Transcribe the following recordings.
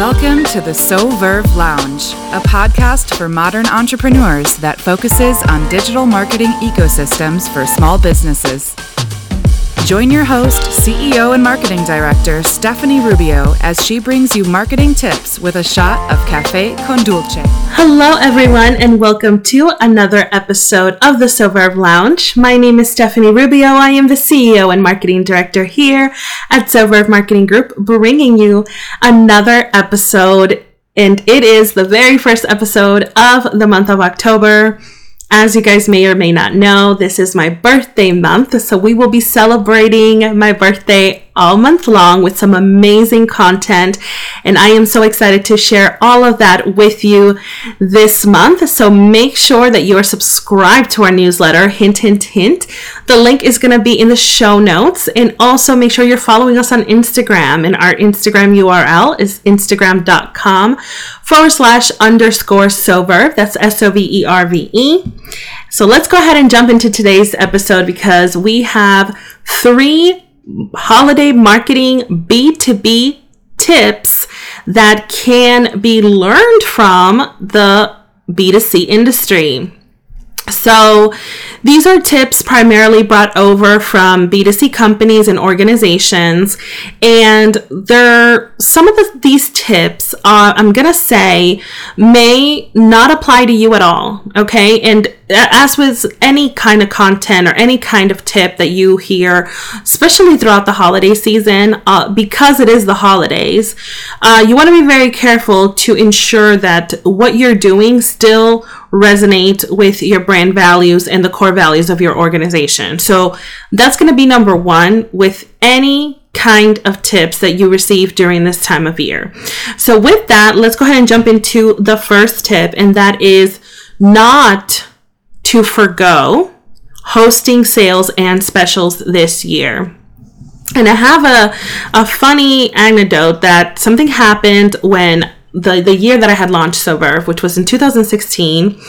Welcome to the Soverve Lounge, a podcast for modern entrepreneurs that focuses on digital marketing ecosystems for small businesses. Join your host, CEO and Marketing Director Stephanie Rubio, as she brings you marketing tips with a shot of Cafe con Dulce. Hello, everyone, and welcome to another episode of the So Lounge. My name is Stephanie Rubio. I am the CEO and Marketing Director here at So Marketing Group, bringing you another episode. And it is the very first episode of the month of October. As you guys may or may not know, this is my birthday month, so we will be celebrating my birthday all month long with some amazing content. And I am so excited to share all of that with you this month. So make sure that you are subscribed to our newsletter. Hint, hint, hint. The link is going to be in the show notes. And also make sure you're following us on Instagram. And our Instagram URL is instagram.com forward slash underscore soverve. That's S O V E R V E. So let's go ahead and jump into today's episode because we have three holiday marketing B2B tips that can be learned from the B2C industry. So, these are tips primarily brought over from B2C companies and organizations. And they're, some of the, these tips, uh, I'm going to say, may not apply to you at all. Okay. And as with any kind of content or any kind of tip that you hear, especially throughout the holiday season, uh, because it is the holidays, uh, you want to be very careful to ensure that what you're doing still resonate with your brand values and the core values of your organization. So that's going to be number one with any kind of tips that you receive during this time of year. So with that, let's go ahead and jump into the first tip, and that is not to forego hosting sales and specials this year. And I have a, a funny anecdote that something happened when the, the year that I had launched Soverve, which was in 2016.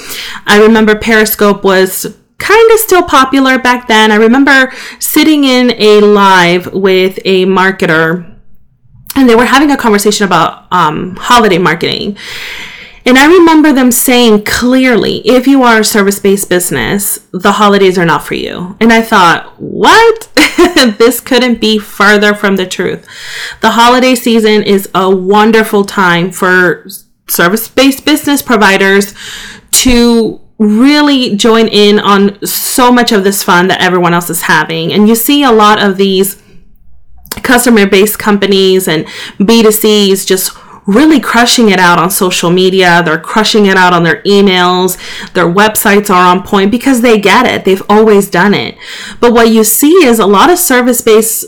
I remember Periscope was kind of still popular back then. I remember sitting in a live with a marketer and they were having a conversation about um, holiday marketing. And I remember them saying clearly, if you are a service based business, the holidays are not for you. And I thought, what? this couldn't be further from the truth. The holiday season is a wonderful time for service based business providers to really join in on so much of this fun that everyone else is having. And you see a lot of these customer based companies and B2Cs just really crushing it out on social media. They're crushing it out on their emails. Their websites are on point because they get it. They've always done it. But what you see is a lot of service based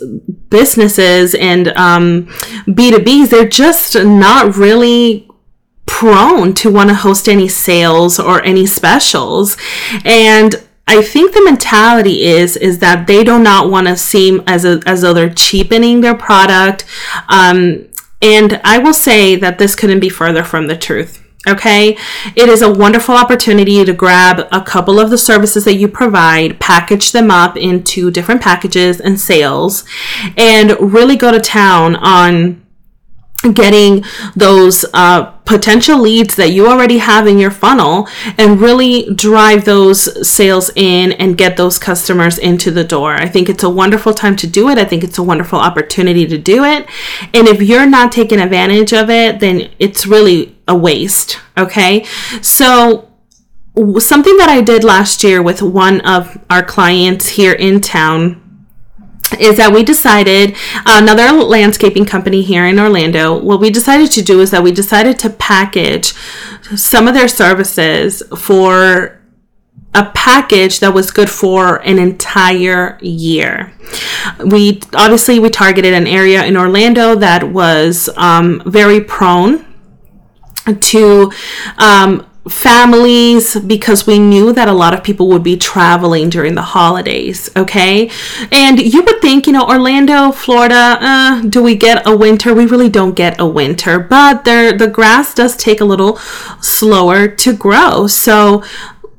businesses and um, B2Bs, they're just not really prone to want to host any sales or any specials. And I think the mentality is is that they do not want to seem as a, as though they're cheapening their product. Um, and I will say that this couldn't be further from the truth. Okay, it is a wonderful opportunity to grab a couple of the services that you provide, package them up into different packages and sales, and really go to town on getting those uh, potential leads that you already have in your funnel and really drive those sales in and get those customers into the door. I think it's a wonderful time to do it. I think it's a wonderful opportunity to do it. And if you're not taking advantage of it, then it's really a waste. Okay. So, something that I did last year with one of our clients here in town is that we decided another landscaping company here in Orlando what we decided to do is that we decided to package some of their services for a package that was good for an entire year. We obviously we targeted an area in Orlando that was um, very prone to um, families because we knew that a lot of people would be traveling during the holidays okay? And you would think you know orlando florida uh, do we get a winter? We really don't get a winter but there the grass does take a little slower to grow. So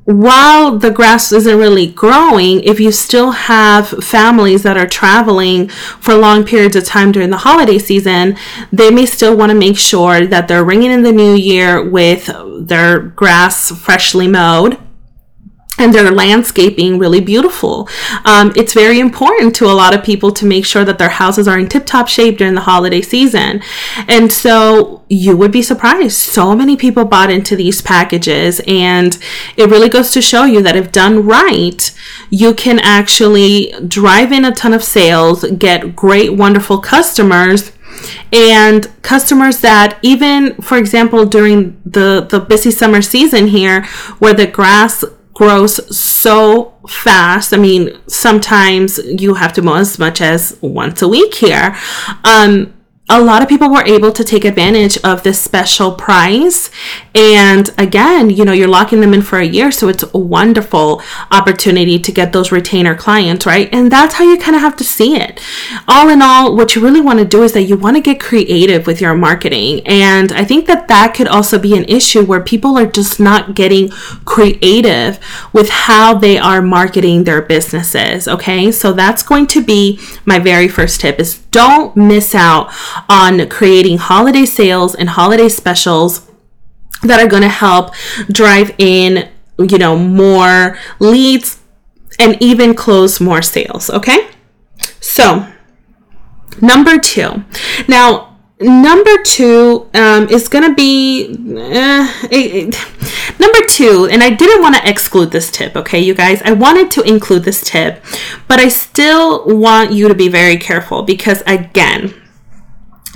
while the grass isn't really growing, if you still have families that are traveling for long periods of time during the holiday season, they may still want to make sure that they're ringing in the new year with their grass freshly mowed and their landscaping really beautiful. Um, it's very important to a lot of people to make sure that their houses are in tip top shape during the holiday season. And so you would be surprised. So many people bought into these packages, and it really goes to show you that if done right, you can actually drive in a ton of sales, get great, wonderful customers and customers that even for example during the the busy summer season here where the grass grows so fast. I mean, sometimes you have to mow as much as once a week here. Um, a lot of people were able to take advantage of this special price. And again, you know, you're locking them in for a year. So it's a wonderful opportunity to get those retainer clients, right? And that's how you kind of have to see it. All in all, what you really want to do is that you want to get creative with your marketing. And I think that that could also be an issue where people are just not getting creative with how they are marketing their businesses. Okay. So that's going to be my very first tip is don't miss out on creating holiday sales and holiday specials that are going to help drive in, you know, more leads and even close more sales. Okay. So, number two. Now, number two um, is going to be uh, it, it, number two and i didn't want to exclude this tip okay you guys i wanted to include this tip but i still want you to be very careful because again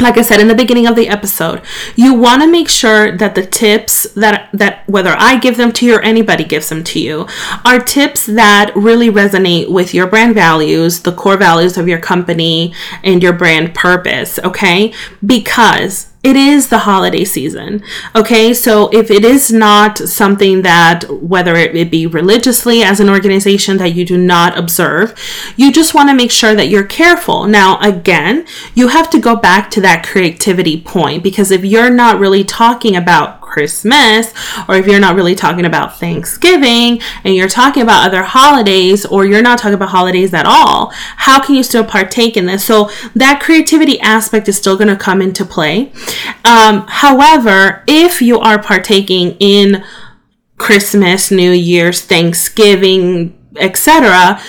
like I said in the beginning of the episode, you want to make sure that the tips that that whether I give them to you or anybody gives them to you are tips that really resonate with your brand values, the core values of your company and your brand purpose, okay? Because it is the holiday season. Okay, so if it is not something that, whether it, be religiously as an organization that you do not observe, you just want to make sure that you're careful. Now, again, you have to go back to that creativity point because if you're not really talking about Christmas, or if you're not really talking about Thanksgiving and you're talking about other holidays, or you're not talking about holidays at all, how can you still partake in this? So that creativity aspect is still going to come into play. Um, however, if you are partaking in Christmas, New Year's, Thanksgiving, etc.,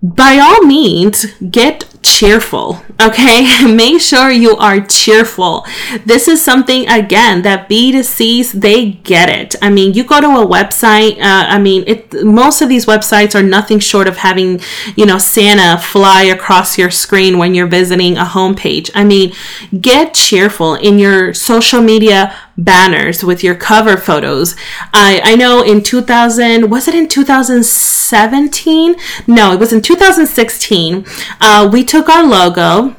by all means, get cheerful. Okay, make sure you are cheerful. This is something again that B2Cs they get it. I mean, you go to a website. Uh, I mean, it. Most of these websites are nothing short of having you know Santa fly across your screen when you're visiting a homepage. I mean, get cheerful in your social media banners with your cover photos. I, I know in 2000, was it in 2017? No, it was in 2016. Uh, we took our logo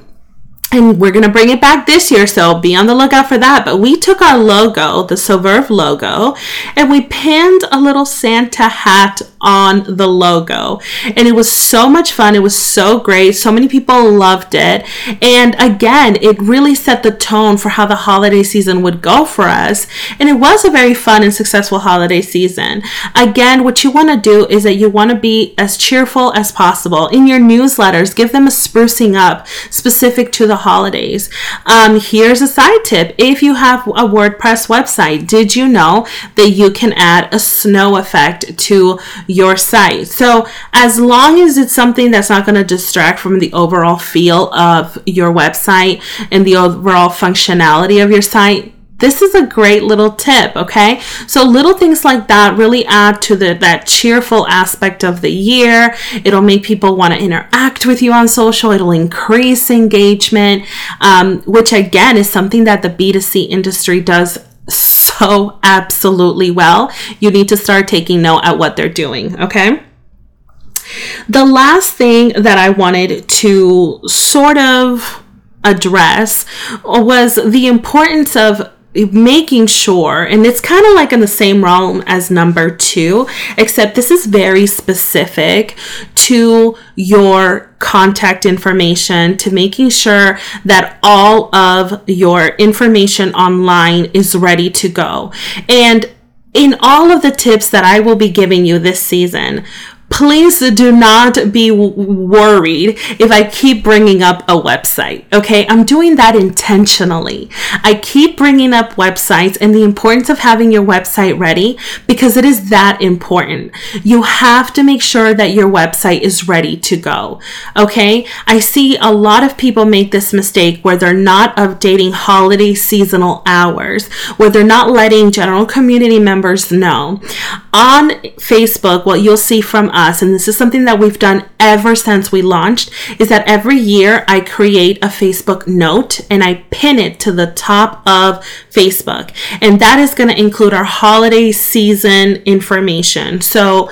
and we're going to bring it back this year so be on the lookout for that. But we took our logo the Soverve logo and we pinned a little santa hat on the logo. And it was so much fun. It was so great. So many people loved it. And again it really set the tone for how the holiday season would go for us. And it was a very fun and successful holiday season. Again what you want to do is that you want to be as cheerful as possible. In your newsletters give them a sprucing up specific to the holidays. Um, here's a side tip if you have a WordPress website, did you know that you can add a snow effect to your site? So, as long as it's something that's not going to distract from the overall feel of your website and the overall functionality of your site, this is a great little tip, okay? So little things like that really add to the that cheerful aspect of the year. It'll make people want to interact with you on social. It'll increase engagement, um, which again is something that the B2C industry does so absolutely well. You need to start taking note at what they're doing, okay? The last thing that I wanted to sort of address was the importance of making sure, and it's kind of like in the same realm as number two, except this is very specific to your contact information, to making sure that all of your information online is ready to go. And in all of the tips that I will be giving you this season, please do not be worried if I keep bringing up a website. Okay, I'm doing that intentionally. I keep bringing up websites and the importance of having your website ready because it is that important. You have to make sure that your website is ready to go. Okay, I see a lot of people make this mistake where they're not updating holiday seasonal hours, where they're not letting general community members know. On Facebook, what you'll see from us, and this is something that we've done ever since we launched, is that every year I create a Facebook note and I pin it to the top of Facebook. And that is going to include our holiday season information. So,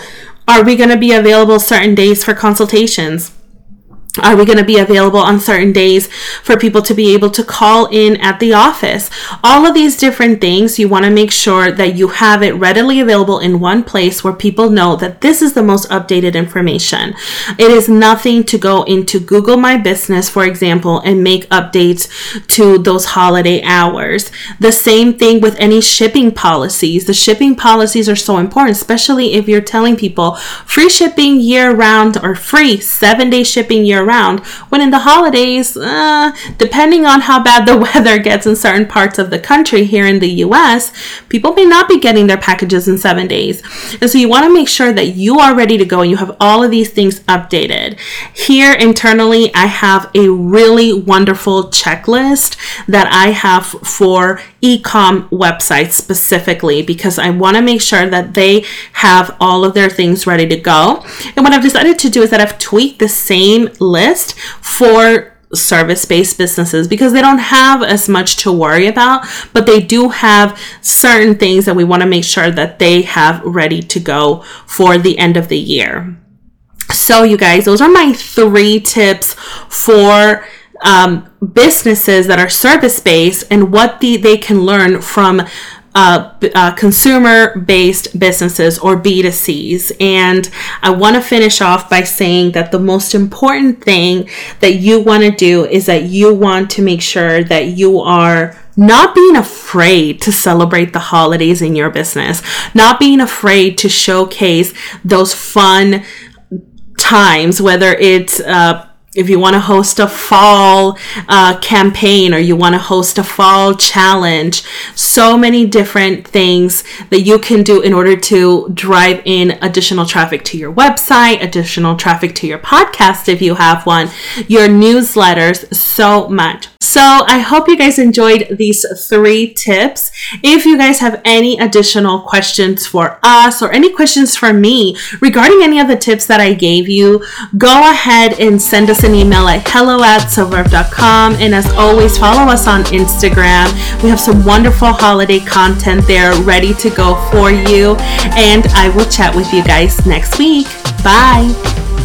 are we going to be available certain days for consultations? Are we going to be available on certain days for people to be able to call in at the office? All of these different things, you want to make sure that you have it readily available in one place where people know that this is the most updated information. It is nothing to go into Google My Business, for example, and make updates to those holiday hours. The same thing with any shipping policies. The shipping policies are so important, especially if you're telling people free shipping year round or free seven day shipping year around. When in the holidays, uh, depending on how bad the weather gets in certain parts of the country here in the US, people may not be getting their packages in seven days. And so you want to make sure that you are ready to go and you have all of these things updated. Here internally, I have a really wonderful checklist that I have for ecom websites specifically because I want to make sure that they have all of their things ready to go. And what I've decided to do is that I've tweaked the same list for service based businesses because they don't have as much to worry about, but they do have certain things that we want to make sure that they have ready to go for the end of the year. So, you guys, those are my three tips for um, businesses that are service based and what the, they can learn from uh, uh, consumer based businesses or B2Cs. And I want to finish off by saying that the most important thing that you want to do is that you want to make sure that you are not being afraid to celebrate the holidays in your business, not being afraid to showcase those fun times, whether it's uh, if you want to host a fall uh, campaign or you want to host a fall challenge, so many different things that you can do in order to drive in additional traffic to your website, additional traffic to your podcast if you have one, your newsletters, so much. So I hope you guys enjoyed these three tips. If you guys have any additional questions for us or any questions for me regarding any of the tips that I gave you, go ahead and send us an email at hello at soverve.com. And as always, follow us on Instagram. We have some wonderful holiday content there ready to go for you. And I will chat with you guys next week. Bye.